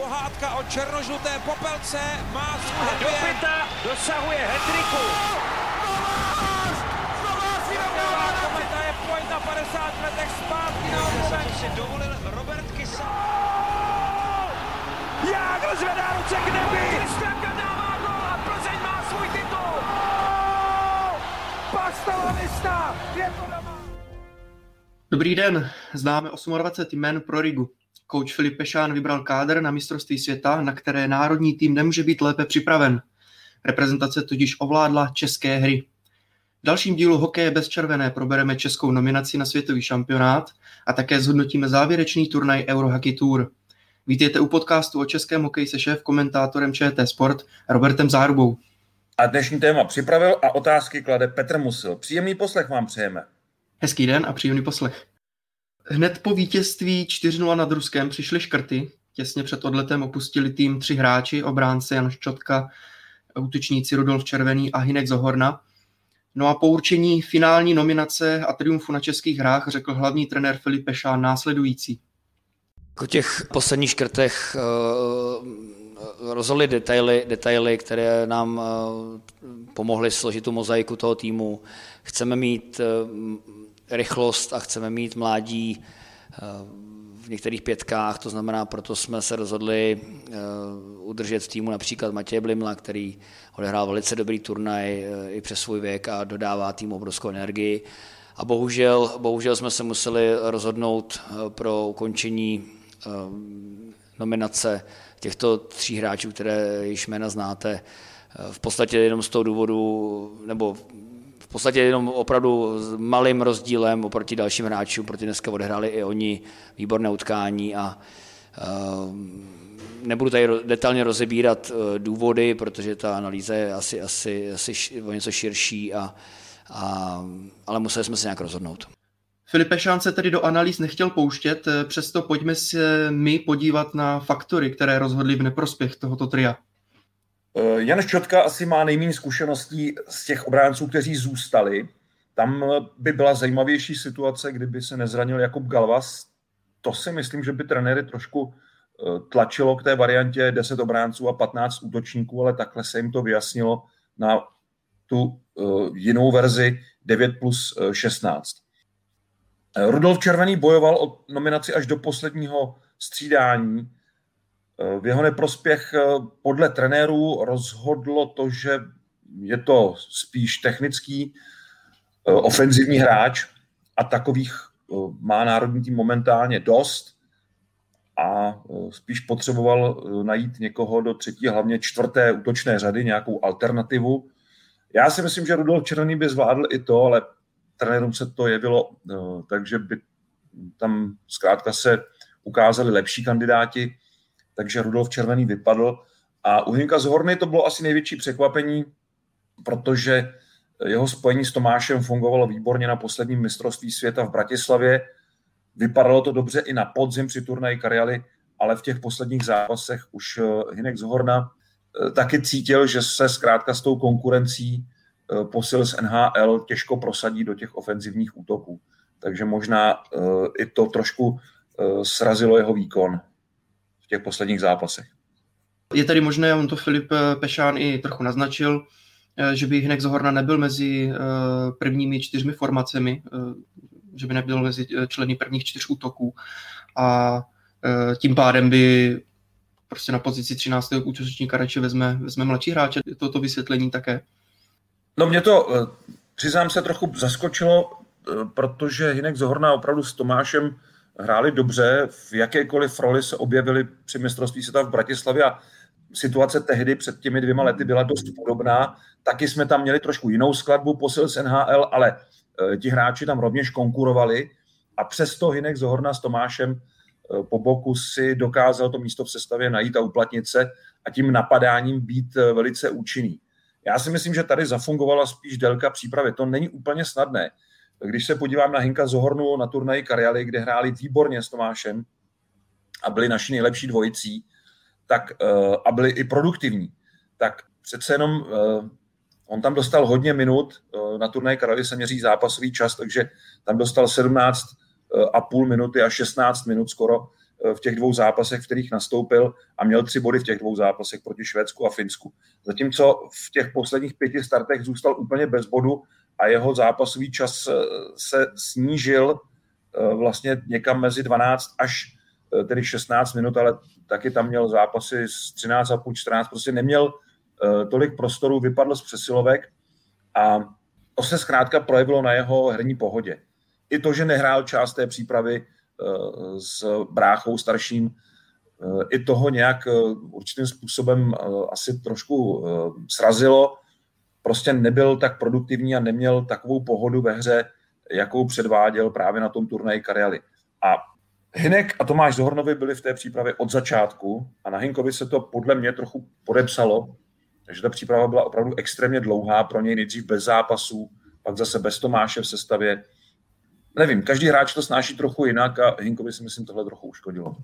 pohádka o černožluté popelce má svůj Dopita dosahuje hetriku. Kometa je pojď na 50 letech zpátky na obloven. si dovolil Robert Kysa. Jágl zvedá ruce k nebi. Kristianka dává gol a Plzeň má svůj titul. Je to doma. Dobrý den, známe 28 jmen pro Rigu. Coach Filip Pešán vybral kádr na mistrovství světa, na které národní tým nemůže být lépe připraven. Reprezentace tudíž ovládla české hry. V dalším dílu Hokeje bez červené probereme českou nominaci na světový šampionát a také zhodnotíme závěrečný turnaj Eurohockey Tour. Vítejte u podcastu o českém hokeji se šéf komentátorem ČT Sport Robertem Zárubou. A dnešní téma připravil a otázky klade Petr Musil. Příjemný poslech vám přejeme. Hezký den a příjemný poslech. Hned po vítězství 4-0 nad Ruskem přišly škrty. Těsně před odletem opustili tým tři hráči, obránce Jan Ščotka, útočníci Rudolf Červený a Hinek Zohorna. No a po určení finální nominace a triumfu na českých hrách řekl hlavní trenér Filip Pešán následující. O těch posledních škrtech uh, rozhodly detaily, detaily, které nám uh, pomohly složit tu mozaiku toho týmu. Chceme mít uh, rychlost a chceme mít mládí v některých pětkách, to znamená, proto jsme se rozhodli udržet v týmu například Matěje Blimla, který odehrál velice dobrý turnaj i přes svůj věk a dodává týmu obrovskou energii. A bohužel, bohužel jsme se museli rozhodnout pro ukončení nominace těchto tří hráčů, které již jména znáte, v podstatě jenom z toho důvodu, nebo podstatě jenom opravdu s malým rozdílem oproti dalším hráčům, protože dneska odehráli i oni výborné utkání a nebudu tady detailně rozebírat důvody, protože ta analýza je asi, asi, asi o něco širší, a, a, ale museli jsme se nějak rozhodnout. Filipe Šán se tedy do analýz nechtěl pouštět, přesto pojďme se my podívat na faktory, které rozhodly v neprospěch tohoto tria. Jan Ščotka asi má nejméně zkušeností z těch obránců, kteří zůstali. Tam by byla zajímavější situace, kdyby se nezranil Jakub Galvas. To si myslím, že by trenéry trošku tlačilo k té variantě 10 obránců a 15 útočníků, ale takhle se jim to vyjasnilo na tu jinou verzi 9 plus 16. Rudolf Červený bojoval o nominaci až do posledního střídání. V jeho neprospěch podle trenérů rozhodlo to, že je to spíš technický ofenzivní hráč a takových má národní tým momentálně dost a spíš potřeboval najít někoho do třetí, hlavně čtvrté útočné řady, nějakou alternativu. Já si myslím, že Rudolf Červený by zvládl i to, ale trenérům se to jevilo, takže by tam zkrátka se ukázali lepší kandidáti, takže Rudolf Červený vypadl. A u Hinka z Horny to bylo asi největší překvapení, protože jeho spojení s Tomášem fungovalo výborně na posledním mistrovství světa v Bratislavě. Vypadalo to dobře i na podzim při turnaji Karialy, ale v těch posledních zápasech už Hinek z Horna taky cítil, že se zkrátka s tou konkurencí posil z NHL těžko prosadí do těch ofenzivních útoků. Takže možná i to trošku srazilo jeho výkon těch posledních zápasech. Je tady možné, on to Filip Pešán i trochu naznačil, že by Hinek Zohorna nebyl mezi prvními čtyřmi formacemi, že by nebyl mezi členy prvních čtyř útoků a tím pádem by prostě na pozici 13. útočníka radši vezme, vezme mladší hráče. Toto vysvětlení také. No mě to, přiznám se, trochu zaskočilo, protože Hinek Zohorna opravdu s Tomášem hráli dobře, v jakékoliv roli se objevili při mistrovství světa v Bratislavě a situace tehdy před těmi dvěma lety byla dost podobná. Taky jsme tam měli trošku jinou skladbu posil z NHL, ale ti hráči tam rovněž konkurovali a přesto Hinek Zohorna s Tomášem po boku si dokázal to místo v sestavě najít a uplatnit se a tím napadáním být velice účinný. Já si myslím, že tady zafungovala spíš délka přípravy. To není úplně snadné. Když se podívám na Hinka Zohornu na turnaji Karialy, kde hráli výborně s Tomášem a byli naši nejlepší dvojicí, tak, a byli i produktivní, tak přece jenom on tam dostal hodně minut, na turnaji Karialy se měří zápasový čas, takže tam dostal 17 a půl minuty a 16 minut skoro v těch dvou zápasech, v kterých nastoupil a měl tři body v těch dvou zápasech proti Švédsku a Finsku. Zatímco v těch posledních pěti startech zůstal úplně bez bodu a jeho zápasový čas se snížil vlastně někam mezi 12 až tedy 16 minut, ale taky tam měl zápasy z 13 a půl 14, prostě neměl tolik prostoru, vypadl z přesilovek a to se zkrátka projevilo na jeho herní pohodě. I to, že nehrál část té přípravy eh, s bráchou starším, eh, i toho nějak eh, určitým způsobem asi trošku srazilo. Prostě nebyl tak produktivní a neměl takovou pohodu ve hře, jakou předváděl právě na tom turnaji Karely. A Hinek a Tomáš Zohornovi byli v té přípravě od začátku a na Hinkovi se to podle mě trochu podepsalo, takže ta příprava byla opravdu extrémně dlouhá pro něj, nejdřív bez zápasů, pak zase bez Tomáše v sestavě. Nevím, každý hráč to snáší trochu jinak a Hinkovi si myslím tohle trochu uškodilo.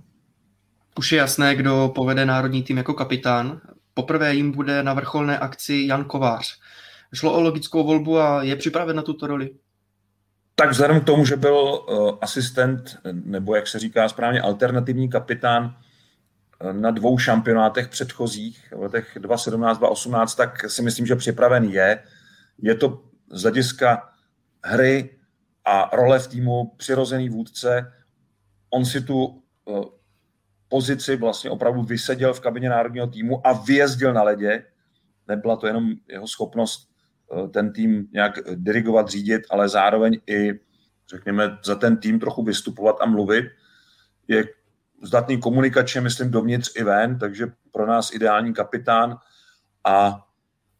Už je jasné, kdo povede národní tým jako kapitán. Poprvé jim bude na vrcholné akci Jan Kovář. Šlo o logickou volbu a je připraven na tuto roli? Tak vzhledem k tomu, že byl uh, asistent, nebo jak se říká správně, alternativní kapitán na dvou šampionátech předchozích, v letech 2017, 2018, tak si myslím, že připraven je. Je to z hlediska hry a role v týmu přirozený vůdce. On si tu eh, pozici vlastně opravdu vyseděl v kabině národního týmu a vyjezdil na ledě. Nebyla to jenom jeho schopnost eh, ten tým nějak dirigovat, řídit, ale zároveň i, řekněme, za ten tým trochu vystupovat a mluvit. Je zdatný komunikačně, myslím, dovnitř i ven, takže pro nás ideální kapitán a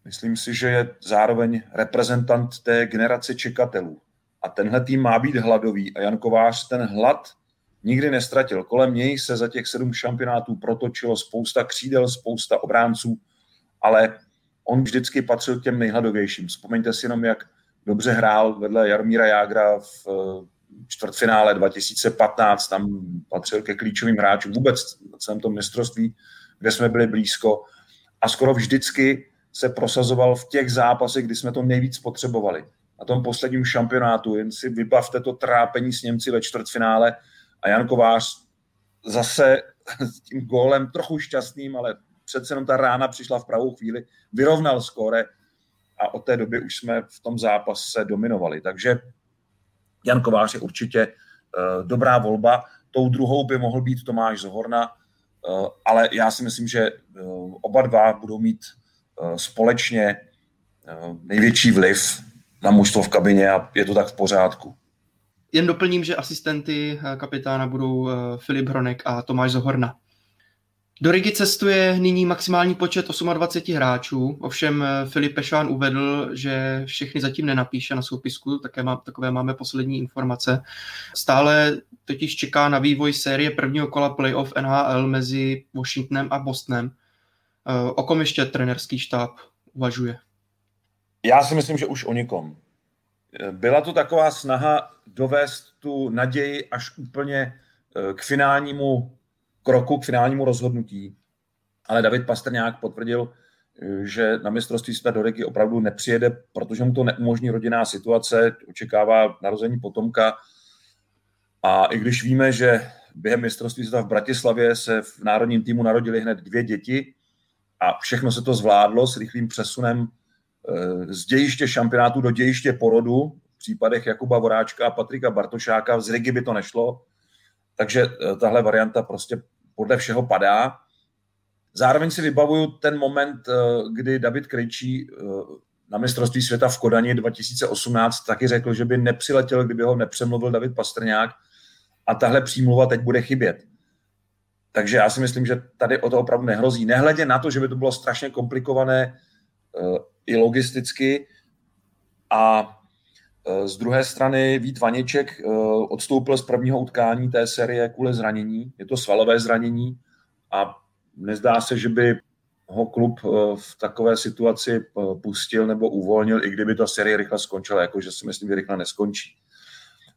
myslím si, že je zároveň reprezentant té generace čekatelů. A tenhle tým má být hladový a Jan Kovář ten hlad nikdy nestratil. Kolem něj se za těch sedm šampionátů protočilo spousta křídel, spousta obránců, ale on vždycky patřil k těm nejhladovějším. Vzpomeňte si jenom, jak dobře hrál vedle Jarmíra Jágra v čtvrtfinále 2015, tam patřil ke klíčovým hráčům vůbec na celém tom mistrovství, kde jsme byli blízko a skoro vždycky se prosazoval v těch zápasech, kdy jsme to nejvíc potřebovali. Na tom posledním šampionátu, jen si vybavte to trápení s Němci ve čtvrtfinále a Jan Kovář zase s tím gólem trochu šťastným, ale přece jenom ta rána přišla v pravou chvíli, vyrovnal skóre a od té doby už jsme v tom zápase dominovali. Takže Jan Kovář je určitě uh, dobrá volba. Tou druhou by mohl být Tomáš Zohorna, uh, ale já si myslím, že uh, oba dva budou mít společně největší vliv na mužstvo v kabině a je to tak v pořádku. Jen doplním, že asistenty kapitána budou Filip Hronek a Tomáš Zohorna. Do Rigi cestuje nyní maximální počet 28 hráčů, ovšem eh, Filip Pešán uvedl, že všechny zatím nenapíše na soupisku, také má, takové máme poslední informace. Stále totiž čeká na vývoj série prvního kola playoff NHL mezi Washingtonem a Bostonem. Eh, o kom ještě trenerský štáb uvažuje? Já si myslím, že už o nikom. Byla to taková snaha dovést tu naději až úplně eh, k finálnímu kroku k finálnímu rozhodnutí. Ale David Pastrňák potvrdil, že na mistrovství světa do Rigi opravdu nepřijede, protože mu to neumožní rodinná situace, očekává narození potomka. A i když víme, že během mistrovství světa v Bratislavě se v národním týmu narodili hned dvě děti a všechno se to zvládlo s rychlým přesunem eh, z dějiště šampionátu do dějiště porodu, v případech Jakuba Voráčka a Patrika Bartošáka, z Rigi by to nešlo, takže eh, tahle varianta prostě podle všeho padá. Zároveň si vybavuju ten moment, eh, kdy David Krejčí eh, na mistrovství světa v Kodani 2018 taky řekl, že by nepřiletěl, kdyby ho nepřemluvil David Pastrňák a tahle přímluva teď bude chybět. Takže já si myslím, že tady o to opravdu nehrozí. Nehledě na to, že by to bylo strašně komplikované eh, i logisticky a z druhé strany Vít Vaněček eh, odstoupil z prvního utkání té série kvůli zranění. Je to svalové zranění a nezdá se, že by ho klub eh, v takové situaci pustil nebo uvolnil, i kdyby ta série rychle skončila, jakože si myslím, že rychle neskončí.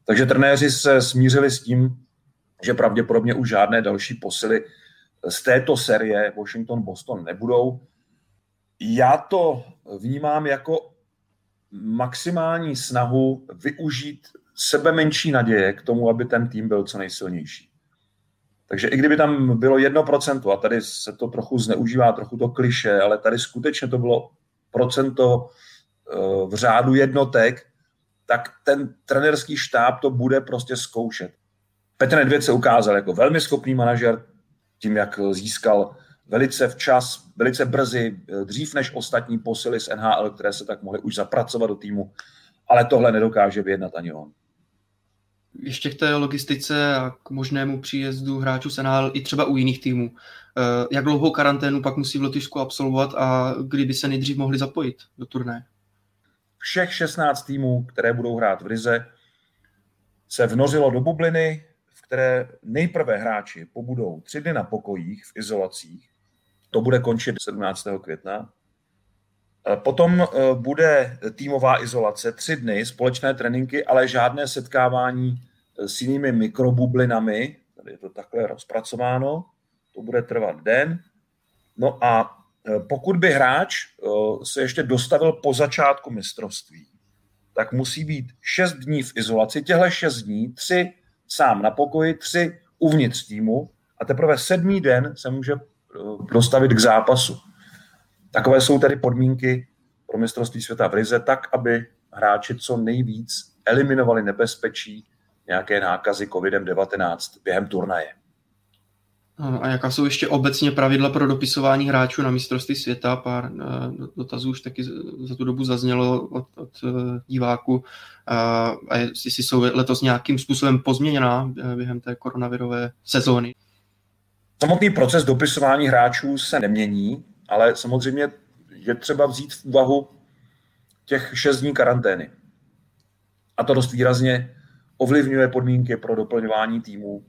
Takže trenéři se smířili s tím, že pravděpodobně už žádné další posily z této série Washington-Boston nebudou. Já to vnímám jako maximální snahu využít sebe menší naděje k tomu, aby ten tým byl co nejsilnější. Takže i kdyby tam bylo jedno procento, a tady se to trochu zneužívá, trochu to kliše, ale tady skutečně to bylo procento eh, v řádu jednotek, tak ten trenerský štáb to bude prostě zkoušet. Petr Nedvěd se ukázal jako velmi schopný manažer tím, jak získal velice včas, velice brzy, eh, dřív než ostatní posily z NHL, které se tak mohly už zapracovat do týmu, ale tohle nedokáže vyjednat ani on. Ještě k té logistice a k možnému příjezdu hráčů z NHL i třeba u jiných týmů. Eh, jak dlouhou karanténu pak musí v Lotyšsku absolvovat a kdyby se nejdřív mohli zapojit do turné? Všech 16 týmů, které budou hrát v Rize, se vnořilo do bubliny, v které nejprve hráči pobudou tři dny na pokojích v izolacích. To bude končit 17. května. Eh, potom eh, bude týmová izolace, tři dny, společné tréninky, ale žádné setkávání s jinými mikrobublinami. Tady je to takhle rozpracováno to bude trvat den. No a pokud by hráč se ještě dostavil po začátku mistrovství, tak musí být 6 dní v izolaci, těhle 6 dní, tři sám na pokoji, tři uvnitř týmu a teprve sedmý den se může dostavit k zápasu. Takové jsou tedy podmínky pro mistrovství světa v Rize, tak, aby hráči co nejvíc eliminovali nebezpečí nějaké nákazy COVID-19 během turnaje. A jaká jsou ještě obecně pravidla pro dopisování hráčů na mistrovství světa? Pár eh, dotazů už taky za tu dobu zaznělo od, od eh, diváků. A jestli jsou letos nějakým způsobem pozměněná eh, během té koronavirové sezóny? Samotný proces dopisování hráčů se nemění, ale samozřejmě je třeba vzít v úvahu těch šest dní karantény. A to dost výrazně ovlivňuje podmínky pro doplňování týmů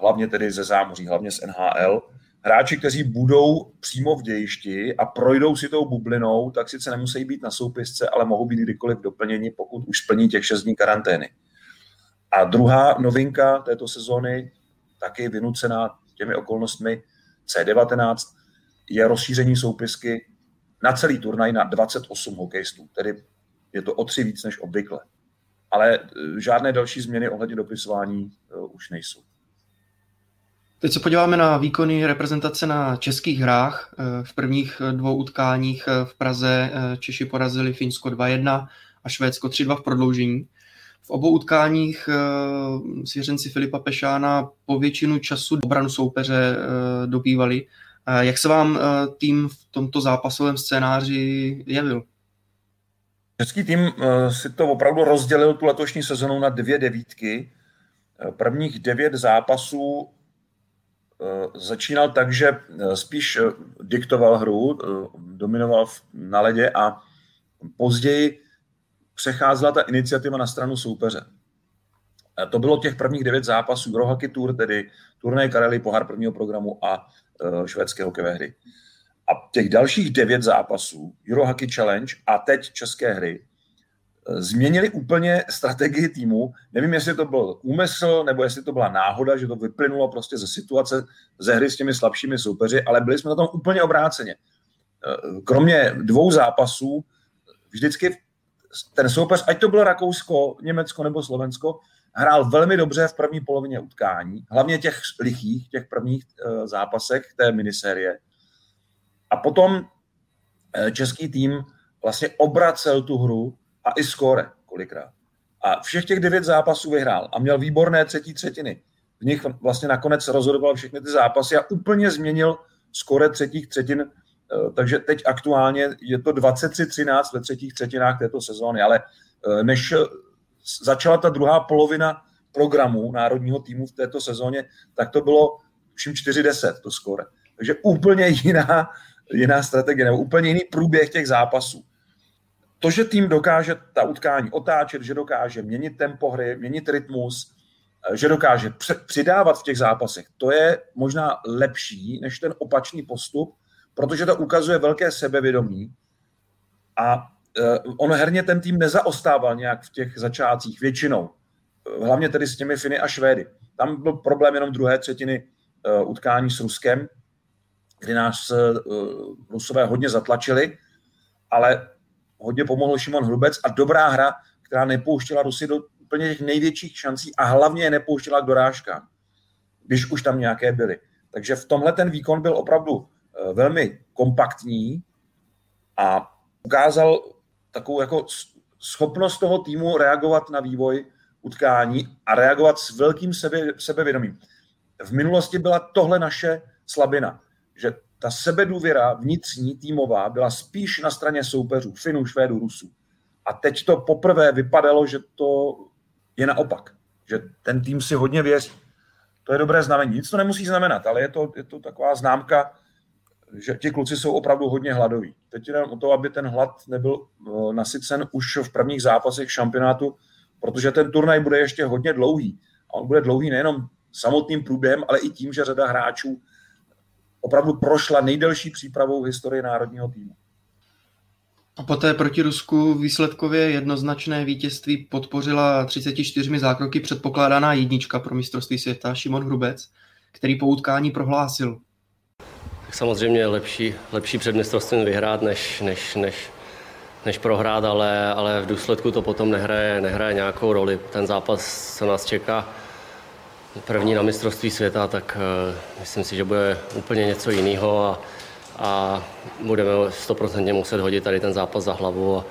hlavně tedy ze zámoří, hlavně z NHL. Hráči, kteří budou přímo v dějišti a projdou si tou bublinou, tak sice nemusí být na soupisce, ale mohou být kdykoliv doplněni, pokud už splní těch 6 dní karantény. A druhá novinka této sezóny, taky vynucená těmi okolnostmi C19, je rozšíření soupisky na celý turnaj na 28 hokejistů, tedy je to o tři víc než obvykle. Ale e, žádné další změny ohledně dopisování uh, už nejsou. Teď se podíváme na výkony reprezentace na českých hrách. Eh, v prvních dvou utkáních v Praze Češi porazili Finsko 2-1 a Švédsko 3-2 v prodloužení. V obou utkáních svěřenci Filipa Pešána po většinu času obranu soupeře dobývali. Jak se vám tým v tomto zápasovém scénáři jevil? Český tým si to opravdu rozdělil tu letošní sezonu na dvě devítky. Prvních devět zápasů Eh, začínal tak, že eh, spíš eh, diktoval hru, dominoval na ledě a později přecházela ta iniciativa na stranu soupeře. To bylo těch prvních devět zápasů Eurohockey Tour, tedy turné Karely, pohár prvního programu a švédské hokejové hry. A těch dalších devět zápasů, Eurohockey Challenge a teď české hry, změnili úplně strategii týmu. Nevím, jestli to byl úmysl, nebo jestli to byla náhoda, že to vyplynulo prostě ze situace ze hry s těmi slabšími soupeři, ale byli jsme na tom úplně obráceně. Kromě dvou zápasů, vždycky ten soupeř, ať to bylo Rakousko, Německo nebo Slovensko, hrál velmi dobře v první polovině utkání, hlavně těch lichých, těch prvních eh, zápasech té minisérie. A potom eh, český tým vlastně obracel tu hru a i skóre kolikrát. A všech těch devět zápasů vyhrál a měl výborné třetí třetiny. V nich vlastně nakonec rozhodoval všechny ty zápasy a úplně změnil skóre třetích třetin, takže teď aktuálně je to 23-13 ve třetích třetinách této sezóny, ale eh, než začala ta druhá polovina programu národního týmu v této sezóně, tak to bylo všim 4-10 to skóre. Takže úplně jiná, jiná strategie, nebo úplně jiný průběh těch zápasů to, že tým dokáže ta utkání otáčet, že dokáže měnit tempo hry, měnit rytmus, eh, že dokáže přidávat v těch zápasech, to je možná lepší než ten opačný postup, protože to ukazuje velké sebevědomí a eh, on herně ten tým nezaostával nějak v těch začátcích většinou. Eh, hlavně tedy s těmi Finy a Švédy. Tam byl problém jenom druhé třetiny utkání s Ruskem, kdy nás Rusové hodně zatlačili, ale hodně pomohl Šimon Hrubec a dobrá hra, která nepouštěla Rusy do úplně těch největších šancí a hlavně je nepouštěla k dorážkám. když už tam nějaké byly. Takže v tomhle ten výkon byl opravdu velmi kompaktní a ukázal takovou jako schopnost toho týmu reagovat na vývoj utkání a reagovat s velkým sebe, sebevědomím. V minulosti byla tohle naše slabina, že ta sebedůvěra vnitřní týmová byla spíš na straně soupeřů, Finů, Švédů, Rusů. A teď to poprvé vypadalo, že to je naopak, že ten tým si hodně věří. To je dobré znamení. Nic to nemusí znamenat, ale je to, je to taková známka, že ti kluci jsou opravdu hodně hladoví. Teď jde o to, aby ten hlad nebyl eh, nasycen už v prvních zápasech šampionátu, protože ten turnaj bude ještě hodně dlouhý. A on bude dlouhý nejenom samotným průběhem, ale i tím, že řada hráčů opravdu prošla nejdelší přípravou v historii národního týmu. A poté proti Rusku výsledkově jednoznačné vítězství podpořila 34 zákroky předpokládaná jednička pro mistrovství světa Šimon Hrubec, který po utkání prohlásil. Samozřejmě lepší, lepší před mistrovstvím vyhrát, než, než, než, než prohrát, ale, ale v důsledku to potom nehraje, nehraje nějakou roli. Ten zápas, co nás čeká, první na mistrovství světa, tak uh, myslím si, že bude úplně něco jiného a, a budeme stoprocentně muset hodit tady ten zápas za hlavu a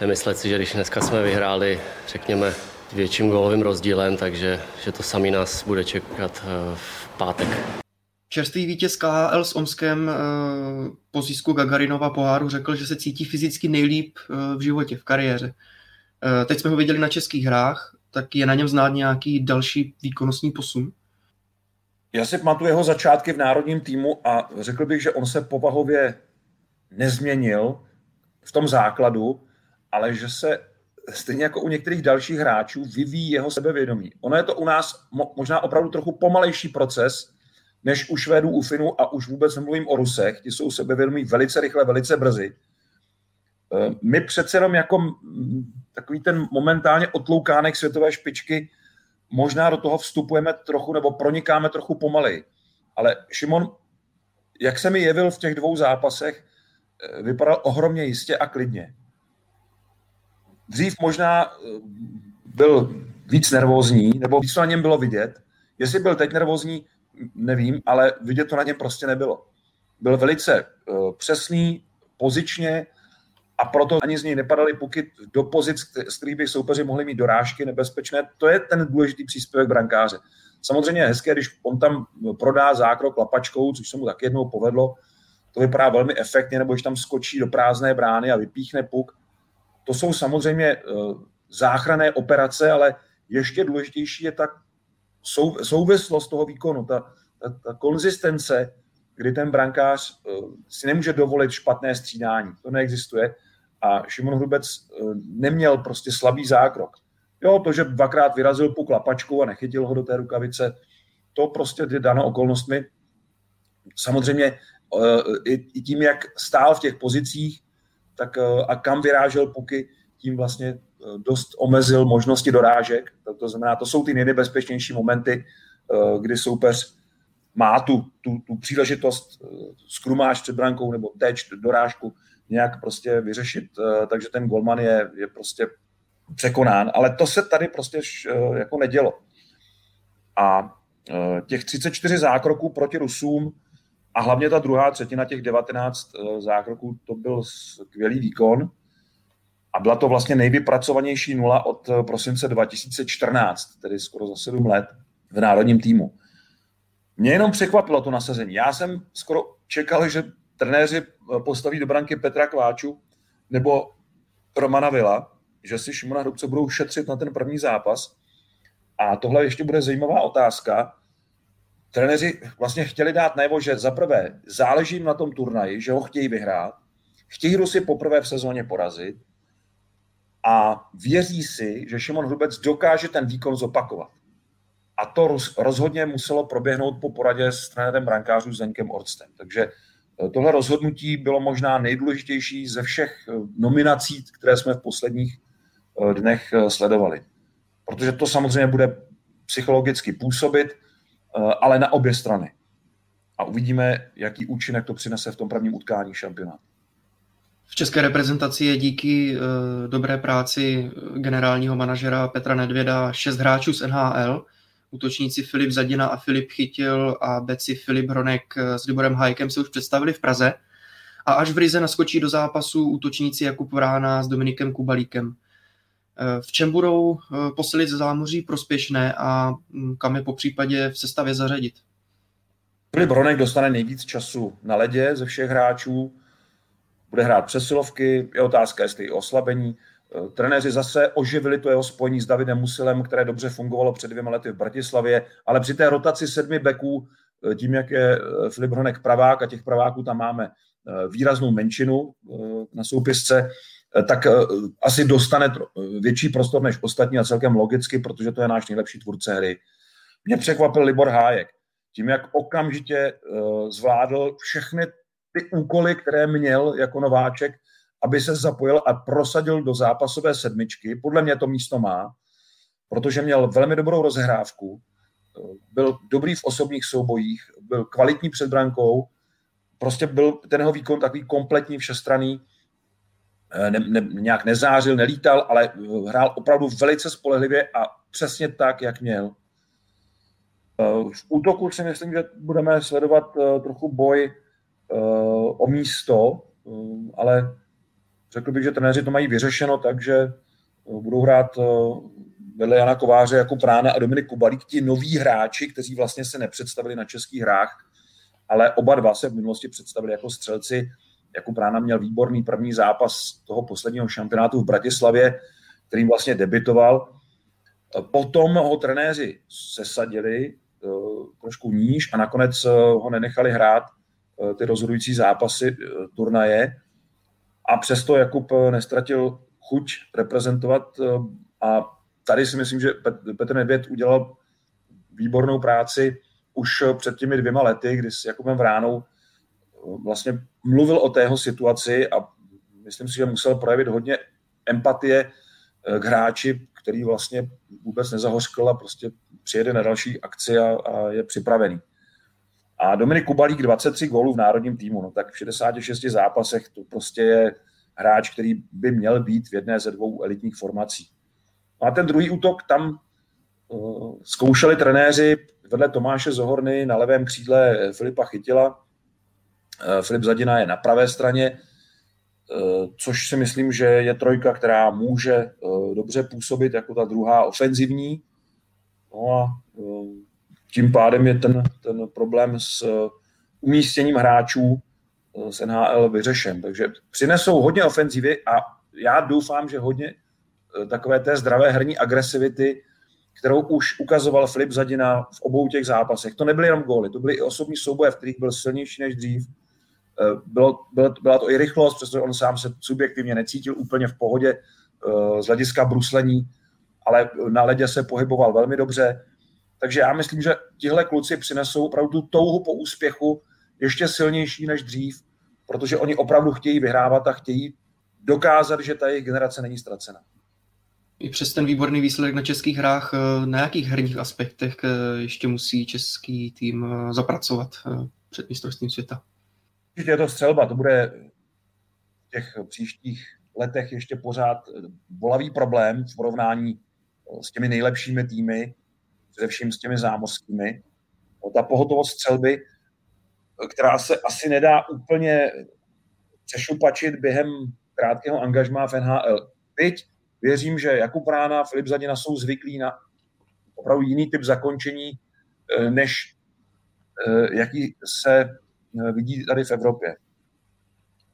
nemyslet si, že když dneska jsme vyhráli, řekněme, větším gólovým rozdílem, takže že to sami nás bude čekat uh, v pátek. Čerstvý vítěz KHL s Omskem uh, po zisku Gagarinova poháru řekl, že se cítí fyzicky nejlíp v životě, v kariéře. Teď jsme ho viděli na českých hrách tak je na něm znát nějaký další výkonnostní posun? Já si pamatuju jeho začátky v národním týmu a řekl bych, že on se povahově nezměnil v tom základu, ale že se stejně jako u některých dalších hráčů vyvíjí jeho sebevědomí. Ono je to u nás možná opravdu trochu pomalejší proces, než u Švédů, u Finů a už vůbec nemluvím o Rusech. Ti jsou sebevědomí velice rychle, velice brzy. Eh, my přece jenom jako takový ten momentálně otloukánek světové špičky, možná do toho vstupujeme trochu nebo pronikáme trochu pomalej. Ale Šimon, jak se mi jevil v těch dvou zápasech, eh, vypadal ohromně jistě a klidně. Dřív možná eh, byl víc nervózní, nebo víc na něm bylo vidět. Jestli byl teď nervózní, nevím, ale vidět to na něm prostě nebylo. Byl velice přesný, pozičně, a proto ani z něj nepadaly puky do pozic, z kterých by soupeři mohli mít dorážky nebezpečné. To je ten důležitý příspěvek brankáře. Samozřejmě je hezké, když on tam prodá zákrok lapačkou, což se mu tak jednou povedlo, to vypadá velmi efektně, nebo když tam skočí do prázdné brány a vypíchne puk. To jsou samozřejmě eh, záchranné operace, ale ještě důležitější je ta souvislost toho výkonu, ta, ta, ta konzistence, kdy ten brankář eh, si nemůže dovolit špatné střídání. To neexistuje a Šimon Hrubec eh, neměl prostě slabý zákrok. Jo, to, že dvakrát vyrazil puk lapačkou a nechytil ho do té rukavice, to prostě je dano okolnostmi. Samozřejmě eh, i tím, jak stál v těch pozicích, tak a kam vyrážel puky, tím vlastně dost omezil možnosti dorážek. To znamená, to jsou ty nejnebezpečnější momenty, kdy soupeř má tu, tu, tu příležitost skrumáš před brankou nebo teč, dorážku, nějak prostě vyřešit, eh, takže ten golman je, je prostě překonán, ale to se tady prostě eh, jako nedělo. A eh, těch 34 zákroků proti Rusům a hlavně ta druhá třetina těch 19 zákroků, to byl skvělý výkon a byla to vlastně nejvypracovanější nula od prosince 2014, tedy skoro za 7 let v národním týmu. Mě jenom překvapilo to nasazení. Já jsem skoro čekal, že trenéři eh, postaví do branky Petra Kváču nebo Romana Vila, že si Šimona Hrubce budou šetřit na ten první zápas. A tohle ještě bude zajímavá otázka. Trenéři vlastně chtěli dát najevo, že za prvé záleží na tom turnaji, že ho chtějí vyhrát, chtějí Rusy poprvé v sezóně porazit a věří si, že Šimon Hrubec dokáže ten výkon zopakovat. A to rozhodně muselo proběhnout po poradě s trenérem brankářů Zdenkem Orstem. Takže Tohle rozhodnutí bylo možná nejdůležitější ze všech eh, nominací, které jsme v posledních eh, dnech eh, sledovali. Protože to samozřejmě bude psychologicky působit, ale na obě strany. A uvidíme, jaký účinek to přinese v tom prvním utkání šampionátu. V české reprezentaci je díky dobré práci generálního manažera Petra Nedvěda šest hráčů z NHL. Útočníci Filip Zadina a Filip Chytil a beci Filip Hronek s Liborem Hajkem se už představili v Praze a až v Rize naskočí do zápasu útočníci Jakub Vrána s Dominikem Kubalíkem. V čem budou posilit ze zámoří prospěšné a hm, kam je po případě v sestavě zařadit? Filip Hronek dostane nejvíc času na ledě ze všech hráčů, bude hrát přesilovky, je otázka, jestli i oslabení. Eh, trenéři zase oživili to jeho spojení s Davidem Musilem, které dobře fungovalo před dvěma lety v Bratislavě, ale při té rotaci sedmi beků, eh, tím, jak je eh, Filip Hronek pravák a těch praváků tam máme výraznou menšinu na soupisce, tak asi dostane větší prostor než ostatní a celkem logicky, protože to je náš nejlepší tvůrce hry. Mě překvapil Libor Hájek. Tím, jak okamžitě zvládl všechny ty úkoly, které měl jako nováček, aby se zapojil a prosadil do zápasové sedmičky. Podle mě to místo má, protože měl velmi dobrou rozhrávku, byl dobrý v osobních soubojích, byl kvalitní před brankou, prostě byl ten jeho výkon takový kompletní, všestranný, ne, ne, nějak nezářil, nelítal, ale hrál opravdu velice spolehlivě a přesně tak, jak měl. V útoku si myslím, že budeme sledovat eh, trochu boj o místo, eh, ale řekl bych, že trenéři to mají vyřešeno tak, že eh, budou hrát eh, vedle Jana Kováře jako Prána a Dominik Kubalík, ti noví hráči, kteří vlastně se nepředstavili na českých hrách, ale oba dva se v minulosti představili jako střelci. Jako Prána měl výborný první zápas toho posledního šampionátu v Bratislavě, kterým vlastně debitoval. Potom ho trenéři sesadili trošku níž a nakonec ho nenechali hrát Eh, ty rozhodující zápasy eh, turnaje a přesto Jakub eh, nestratil chuť reprezentovat a tady si myslím, že Petr Nedvěd udělal výbornou práci už před těmi dvěma lety, kdy s Jakubem Vránou vlastně mluvil o tého situaci a myslím si, že musel projevit hodně empatie k hráči, který vlastně vůbec nezahořkl a prostě přijede na další akci a, a je připravený. A Dominik Kubalík 23 gólů v národním týmu, no tak v 66 zápasech to prostě je hráč, který by měl být v jedné ze dvou elitních formací. No a ten druhý útok, tam uh, zkoušeli trenéři vedle Tomáše Zohorny na levém křídle Filipa Chytila. Uh, Filip Zadina je na pravé straně, uh, což si myslím, že je trojka, která může dobře působit jako ta druhá ofenzivní. No a tím pádem je ten, ten problém s uh, umístěním hráčů uh, z NHL vyřešen. Takže přinesou hodně ofenzivy a já doufám, že hodně uh, takové té zdravé herní agresivity, kterou už ukazoval Filip Zadina v obou těch zápasech. To nebyly jenom góly, to byly i osobní souboje, v kterých byl silnější než dřív. Bylo, bylo, byla to i rychlost, přestože on sám se subjektivně necítil úplně v pohodě z hlediska bruslení, ale na ledě se pohyboval velmi dobře. Takže já myslím, že tihle kluci přinesou opravdu touhu po úspěchu ještě silnější než dřív, protože oni opravdu chtějí vyhrávat a chtějí dokázat, že ta jejich generace není ztracena. I přes ten výborný výsledek na českých hrách, eh, na jakých herních aspektech eh, ještě musí český tým eh, zapracovat před mistrovstvím světa? Určitě je to střelba, to bude v těch příštích letech ještě pořád bolavý problém v porovnání s těmi nejlepšími týmy především s těmi zámořskými. No, ta pohotovost střelby, která se asi nedá úplně přešupačit během krátkého angažmá v NHL. Teď věřím, že Jakub Rána, Filip Zadina jsou zvyklí na opravdu jiný typ zakončení, eh, než eh, jaký se eh, vidí tady v Evropě.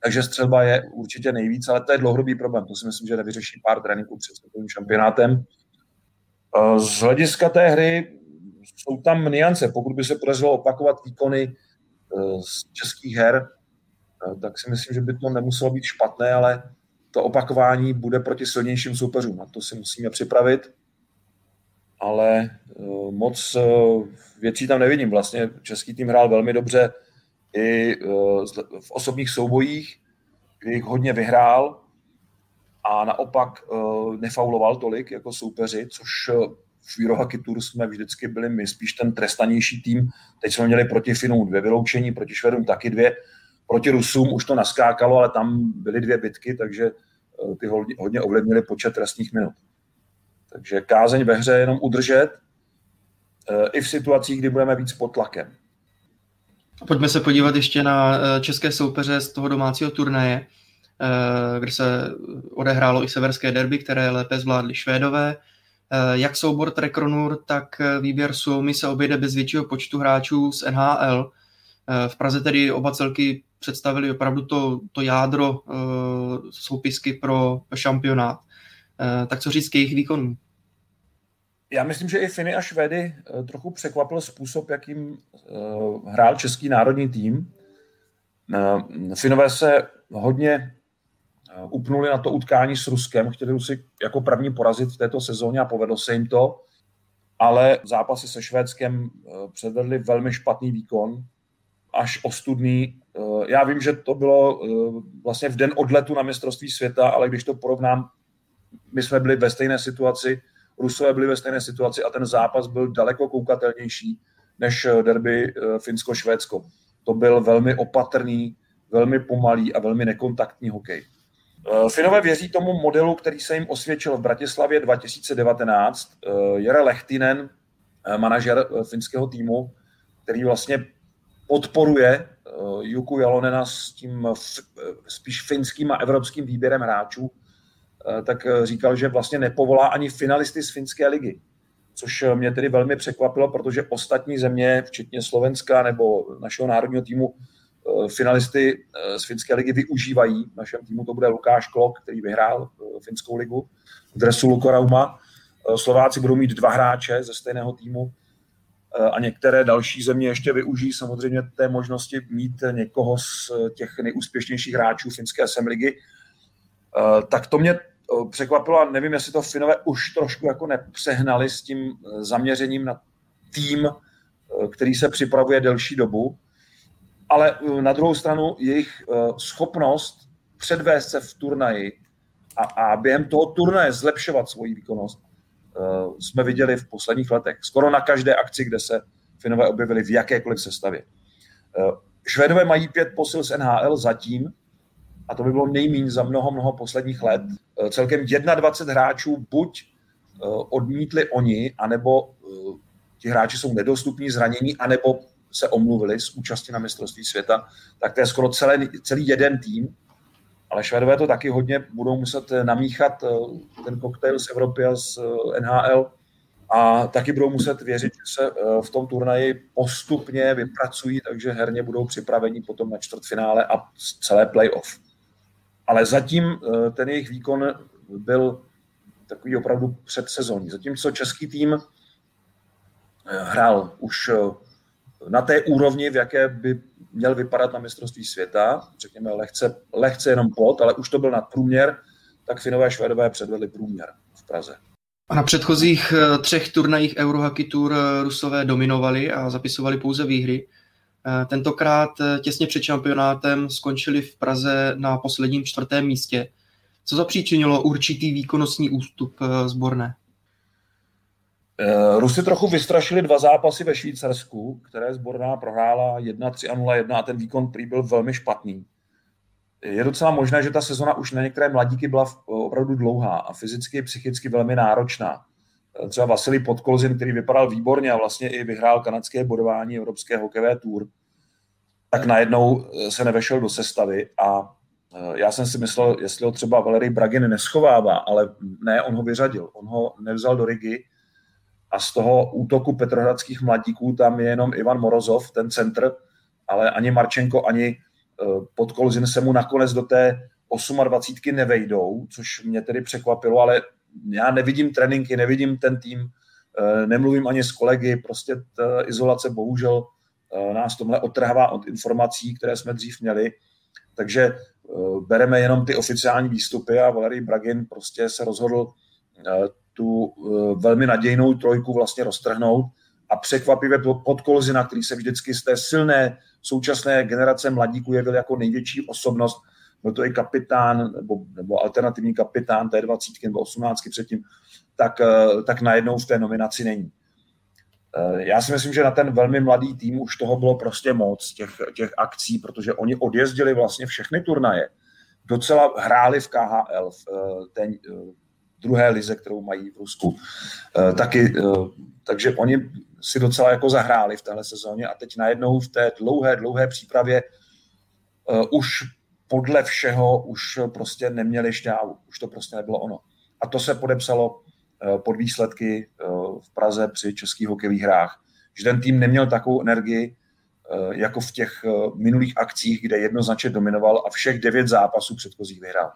Takže střelba je určitě nejvíc, ale to je dlouhodobý problém. To si myslím, že nevyřeší pár tréninků před světovým šampionátem. Z hlediska té hry jsou tam niance. Pokud by se podařilo opakovat výkony eh, z českých her, eh, tak si myslím, že by to nemuselo být špatné, ale to opakování bude proti silnějším soupeřům. Na to si musíme připravit. Ale eh, moc věcí tam nevidím. Vlastně český tým hrál velmi dobře i v osobních soubojích, kdy jich hodně vyhrál, a naopak uh, nefauloval tolik jako soupeři, což uh, v Eurohockey Tour jsme vždycky byli my spíš ten trestanější tým. Teď jsme měli proti Finům dvě vyloučení, proti Švedům taky dvě, proti Rusům už to naskákalo, ale tam byly dvě bitky, takže uh, ty hodně, ovlivnili počet trestních minut. Takže kázeň ve hře jenom udržet i v situacích, kdy budeme víc pod tlakem. Pojďme se podívat ještě na české soupeře z toho domácího turnaje, kde se odehrálo i severské derby, které lépe zvládli Švédové. Jak soubor Trekronur, tak výběr Suomi se obejde bez většího počtu hráčů z NHL. V Praze tedy oba celky představili opravdu to, to jádro soupisky pro šampionát. Tak co říct k jejich výkonům? Já myslím, že i Finy a Švédy trochu překvapil způsob, jakým hrál český národní tým. Finové se hodně upnuli na to utkání s Ruskem, chtěli si jako první porazit v této sezóně a povedlo se jim to, ale zápasy se Švédskem uh, předvedli velmi špatný výkon, až ostudný Eh, já vím, že to bylo eh, vlastně v den odletu na mistrovství světa, ale když to porovnám, my jsme byli ve stejné situaci, Rusové byli ve stejné situaci a ten zápas byl daleko koukatelnější než eh, derby Finsko-Švédsko. To byl velmi opatrný, velmi pomalý a velmi nekontaktní hokej. Finové věří tomu modelu, který se jim osvědčil v Bratislavě 2019. Jere Lehtinen, manažer finského týmu, který vlastně podporuje Eh, Juku Jalonena s tím spíš finským a evropským výběrem hráčů, eh, tak eh, říkal, že vlastně nepovolá ani finalisty z finské ligy. Což mě tedy velmi překvapilo, protože ostatní země, včetně Slovenska nebo našeho národního týmu, finalisty z finské ligy využívají. V našem týmu to bude Lukáš Klok, který vyhrál finskou ligu v dresu Lukorauma. Slováci budou mít dva hráče ze stejného týmu Eh, a některé další země ještě využijí samozřejmě té možnosti mít někoho z těch nejúspěšnějších hráčů finské SM ligy. Eh, tak to mě eh, překvapilo a nevím, jestli to Finové už trošku jako nepřehnali s tím zaměřením na tým, který se připravuje delší dobu, ale na druhou stranu jejich schopnost předvést se v turnaji a, a během toho turnaje zlepšovat svoji výkonnost Eh, jsme viděli v posledních letech. Skoro na každé akci, kde se Finové objevili v jakékoliv sestavě. Eh, Švédové mají pět posil z NHL zatím, a to by bylo nejméně za mnoho, mnoho posledních let. Eh, celkem 21 hráčů buď odmítli oni, anebo ti hráči jsou nedostupní, zranění, anebo se omluvili z účasti na mistrovství světa, tak to je skoro celý, celý jeden tým ale Švédové to taky hodně budou muset eh, namíchat eh, ten koktejl z Evropy a z eh, NHL a taky budou muset věřit, že se v tom turnaji postupně vypracují, takže herně budou připraveni potom na čtvrtfinále a celé playoff. Ale zatím ten jejich výkon byl takový opravdu předsezónní. Zatímco český tým hrál už na té úrovni, v jaké by měl vypadat na mistrovství světa, řekněme lehce, lehce jenom pod, ale už to byl nadprůměr, tak Finové a Švédové předvedli průměr v Praze. A na předchozích eh, třech turnajích Eurohockey Tour eh, Rusové dominovali a zapisovali pouze výhry. Eh, tentokrát těsně před šampionátem skončili v Praze na posledním čtvrtém místě. Co zapříčinilo určitý výkonnostní ústup zborné? Eh, Rusy trochu vystrašili dva zápasy ve Švýcarsku, které zborná prohrála 1-3 a 0-1 a ten výkon prý byl velmi špatný. Je docela možné, že ta sezona už na některé mladíky byla opravdu dlouhá a fyzicky i psychicky velmi náročná. Eh, třeba Vasilij Podkolzin, který vypadal výborně a vlastně i vyhrál kanadské bodování Evropské hokejové tour, tak najednou eh, se nevešel do sestavy a já jsem si myslel, jestli ho třeba Valery Bragin neschovává, ale ne, on ho vyřadil. On ho nevzal do Rigi, a z toho útoku petrohradských mladíků tam je jenom Ivan Morozov, ten centr, ale ani Marčenko, ani e, Podkolzin se mu nakonec do té 28 nevejdou, což mě tedy překvapilo, ale já nevidím tréninky, nevidím ten tým, e, nemluvím ani s kolegy, prostě ta izolace bohužel e, nás tomhle otrhává od informací, které jsme dřív měli, takže bereme jenom ty oficiální výstupy a Valery Bragin prostě se rozhodl tu eh, velmi nadějnou trojku vlastně roztrhnout a překvapivě pod Kolzina, který se vždycky z té silné současné generace mladíků jevil jako největší osobnost, byl to i kapitán nebo, nebo alternativní kapitán té 20 nebo 18 předtím, tak, eh, tak najednou v té nominaci není. Eh, já si myslím, že na ten velmi mladý tým už toho bylo prostě moc, těch, těch akcí, protože oni odjezdili vlastně všechny turnaje. Docela hráli v KHL, v té druhé lize, kterou mají v Rusku. Eh, taky eh, takže oni si docela jako zahráli v téhle sezóně a teď najednou v té dlouhé, dlouhé přípravě uh, už podle všeho už prostě neměli šťávu. Už to prostě nebylo ono. A to se podepsalo pod výsledky v Praze při českých hokejových hrách. Že ten tým neměl takovou energii, jako v těch minulých akcích, kde jednoznačně dominoval a všech devět zápasů předchozích vyhrál.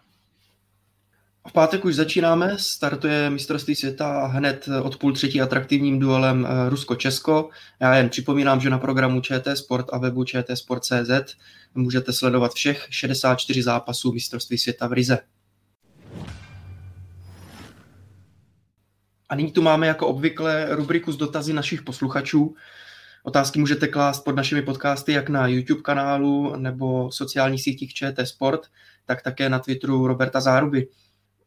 V pátek už začínáme, startuje mistrovství světa hned od půl třetí atraktivním duelem eh, Rusko-Česko. Já jen připomínám, že na programu ČT Sport a webu čtsport.cz můžete sledovat všech 64 zápasů mistrovství světa v Rize. A nyní tu máme jako obvykle rubriku s dotazy našich posluchačů. Otázky můžete klást pod našimi podcasty jak na YouTube kanálu nebo sociálních sítích ČT Sport, tak také na Twitteru Roberta Záruby.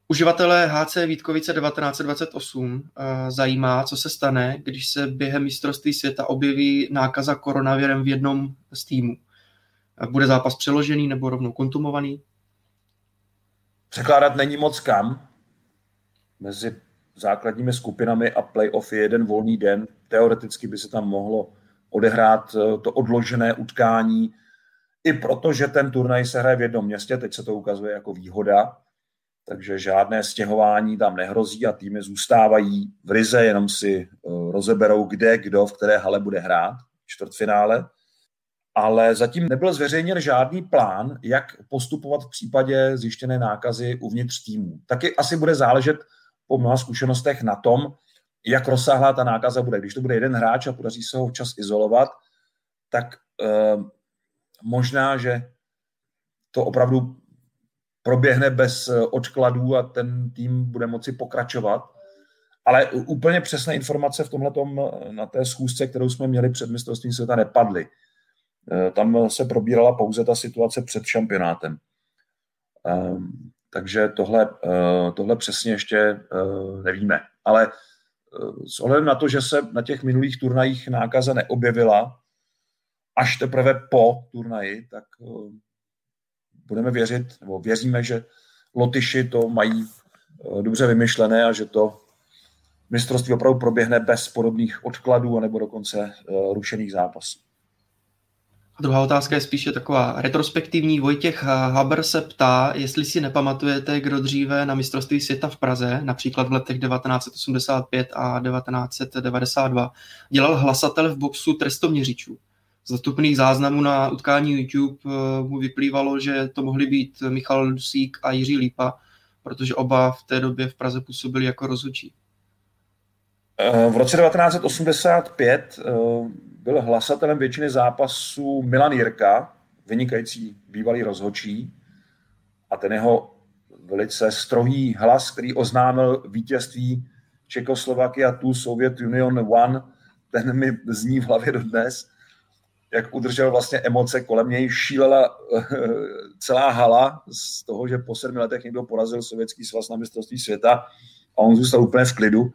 Uživatelé HC Vítkovice 1928 eh, zajímá, co se stane, když se během mistrovství světa objeví nákaza koronavirem v jednom z týmů. Eh, bude zápas přeložený nebo rovnou kontumovaný? Překládat není moc kam. Mezi základními skupinami a playoff je jeden volný den. Teoreticky by se tam mohlo odehrát eh, to odložené utkání, i protože ten turnaj se hraje v jednom městě, teď se to ukazuje jako výhoda, takže žádné stěhování tam nehrozí a týmy zůstávají v Rize, jenom si eh, rozeberou, kde, kdo, v které hale bude hrát čtvrtfinále. Ale zatím nebyl zveřejněn žádný plán, jak postupovat v případě zjištěné nákazy uvnitř týmu. Taky asi bude záležet po mnoha zkušenostech na tom, jak rozsáhlá ta nákaza bude. Když to bude jeden hráč a podaří se ho včas izolovat, tak eh, možná, že to opravdu proběhne bez eh, odkladů a ten tým bude moci pokračovat. Ale úplně přesné informace v tomhle eh, na té schůzce, kterou jsme měli před mistrovstvím světa, nepadly. Eh, tam se probírala pouze ta situace před šampionátem. Ehm, takže tohle, tohle přesně ještě nevíme. Ale s ohledem na to, že se na těch minulých turnajích nákaza neobjevila, až teprve po turnaji, tak budeme věřit, nebo věříme, že Lotyši to mají eh, dobře vymyšlené a že to mistrovství opravdu proběhne bez podobných odkladů nebo dokonce eh, rušených zápasů. Druhá otázka je spíše taková retrospektivní. Vojtěch Haber se ptá, jestli si nepamatujete, kdo dříve na mistrovství světa v Praze, například v letech 1985 a 1992, dělal hlasatel v boxu trestoměřičů zastupných záznamů na utkání YouTube eh, mu vyplývalo, že to mohli být Michal Dusík a Jiří Lípa, protože oba v té době v Praze působili jako rozhodčí. Eh, v roce 1985 eh, byl hlasatelem většiny zápasů Milan Jirka, vynikající bývalý rozhodčí, a ten jeho velice strohý hlas, který oznámil vítězství Čekoslovakia tu Soviet Union One, ten mi zní v hlavě dodnes jak udržel vlastně emoce kolem něj, šílela eh, celá hala z toho, že po sedmi letech někdo porazil Sovětský svaz na mistrovství světa a on zůstal úplně v klidu,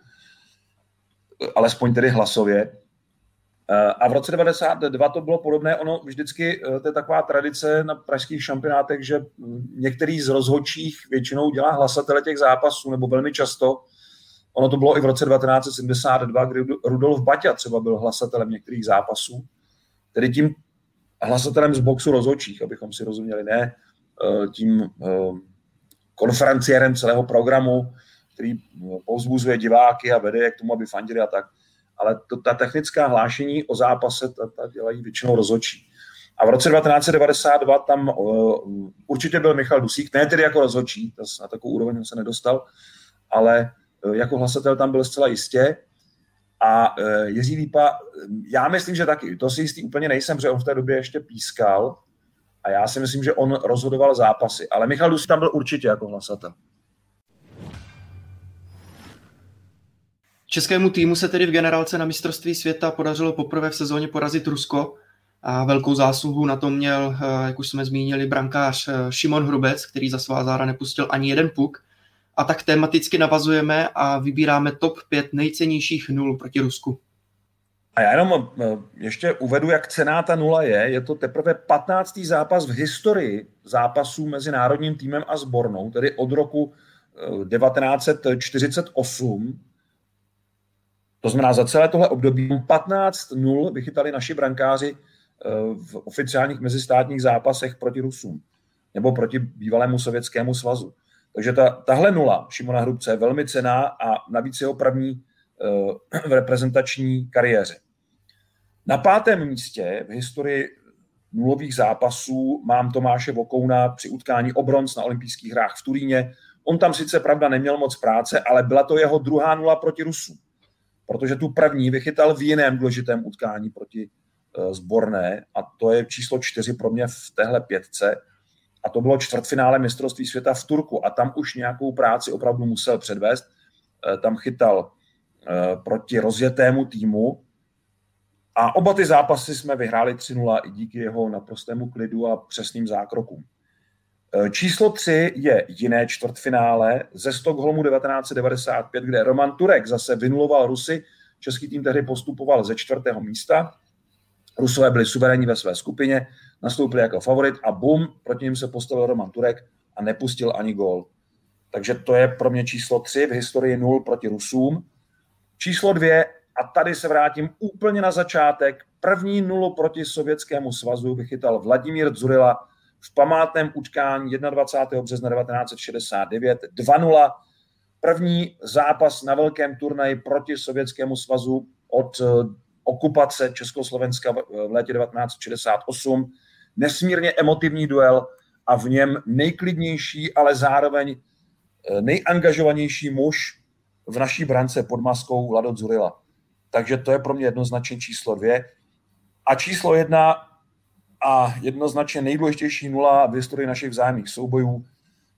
alespoň tedy hlasově. Eh, a v roce 92 to bylo podobné, ono vždycky, eh, to je taková tradice na pražských šampionátech, že některý z rozhodčích většinou dělá hlasatele těch zápasů, nebo velmi často. Ono to bylo i v roce 1972, kdy Rudolf Baťa třeba byl hlasatelem některých zápasů tedy tím hlasatelem z boxu rozhodčích, abychom si rozuměli, ne eh, tím eh, konferenciérem celého programu, který eh, povzbuzuje diváky a vede je k tomu, aby fandili a tak. Ale to, ta technická hlášení o zápase ta, ta dělají většinou rozhodčí. A v roce 1992 tam uh, určitě byl Michal Dusík, ne tedy jako rozhodčí, na takovou úroveň se nedostal, ale uh, jako hlasatel tam byl zcela jistě. A uh, Jiří Lípa, já myslím, že taky. To si jistý úplně nejsem, že on v té době ještě pískal. A já si myslím, že on rozhodoval zápasy. Ale Michal Dusí tam byl určitě jako hlasatel. Českému týmu se tedy v generálce na mistrovství světa podařilo poprvé v sezóně porazit Rusko a velkou zásluhu na tom měl, eh, jak už jsme zmínili, brankář Šimon Hrubec, který za svá zára nepustil ani jeden puk a tak tematicky navazujeme a vybíráme top 5 nejcennějších nul proti Rusku. A já jenom eh, ještě uvedu, jak cená ta nula je. Je to teprve 15. zápas v historii zápasů mezi národním týmem a sbornou, tedy od roku 1948. Eh, To znamená, za celé tohle období 15-0 vychytali naši brankáři eh, v oficiálních mezistátních zápasech proti Rusům nebo proti bývalému sovětskému svazu. Takže ta, tahle nula Šimona Hrubce je velmi cená a navíc jeho první uh, v reprezentační kariéře. Na pátém místě v historii nulových zápasů mám Tomáše Vokouna při utkání o bronz na olympijských hrách v Turíně. On tam sice pravda neměl moc práce, ale byla to jeho druhá nula proti Rusům. Protože tu první vychytal v jiném důležitém utkání proti uh, zborné a to je číslo čtyři pro mě v téhle pětce a to bylo čtvrtfinále mistrovství světa v Turku a tam už nějakou práci opravdu musel předvést. Eh, tam chytal eh, proti rozjetému týmu a oba ty zápasy jsme vyhráli 3-0 i díky jeho naprostému klidu a přesným zákrokům. Eh, číslo 3 je jiné čtvrtfinále ze Stockholmu 1995, kde Roman Turek zase vynuloval Rusy. Český tým tehdy postupoval ze čtvrtého místa. Rusové byli suverénní ve své skupině nastoupil jako favorit a bum, proti ním se postavil Roman Turek a nepustil ani gól. Takže to je pro mě číslo 3 v historii 0 proti Rusům. Číslo 2, a tady se vrátím úplně na začátek, první nulu proti Sovětskému svazu vychytal Vladimír Dzurila v památném utkání 21. března 1969 2-0. První zápas na velkém turnaji proti Sovětskému svazu od eh, okupace Československa v létě 1968 nesmírně emotivní duel a v něm nejklidnější, ale zároveň eh, nejangažovanější muž v naší brance pod maskou Vlado Zurila. Takže to je pro mě jednoznačně číslo dvě. A číslo jedna a jednoznačně nejdůležitější nula v historii našich vzájemných soubojů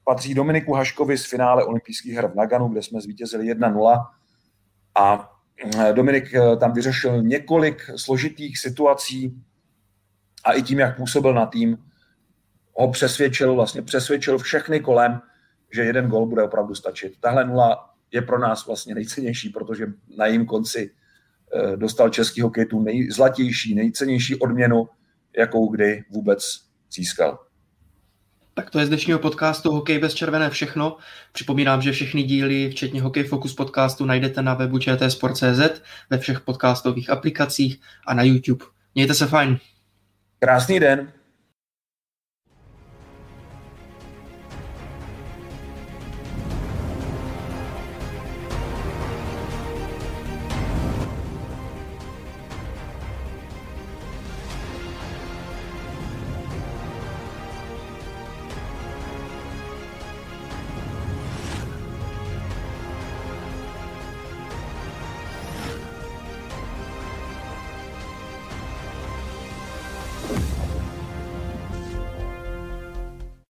patří Dominiku Haškovi z finále olympijských her v Naganu, kde jsme zvítězili 1-0. A eh, Dominik eh, tam vyřešil několik složitých situací, a i tím, jak působil na tým, ho přesvědčil, vlastně přesvědčil všechny kolem, že jeden gol bude opravdu stačit. Tahle nula je pro nás vlastně nejcennější, protože na jejím konci eh, dostal český hokej tu nejzlatější, nejcennější odměnu, jakou kdy vůbec získal. Tak to je z dnešního podcastu Hokej bez červené všechno. Připomínám, že všechny díly, včetně Hokej Focus podcastu, najdete na webu čtsport.cz, ve všech podcastových aplikacích a na YouTube. Mějte se fajn. Krásný den.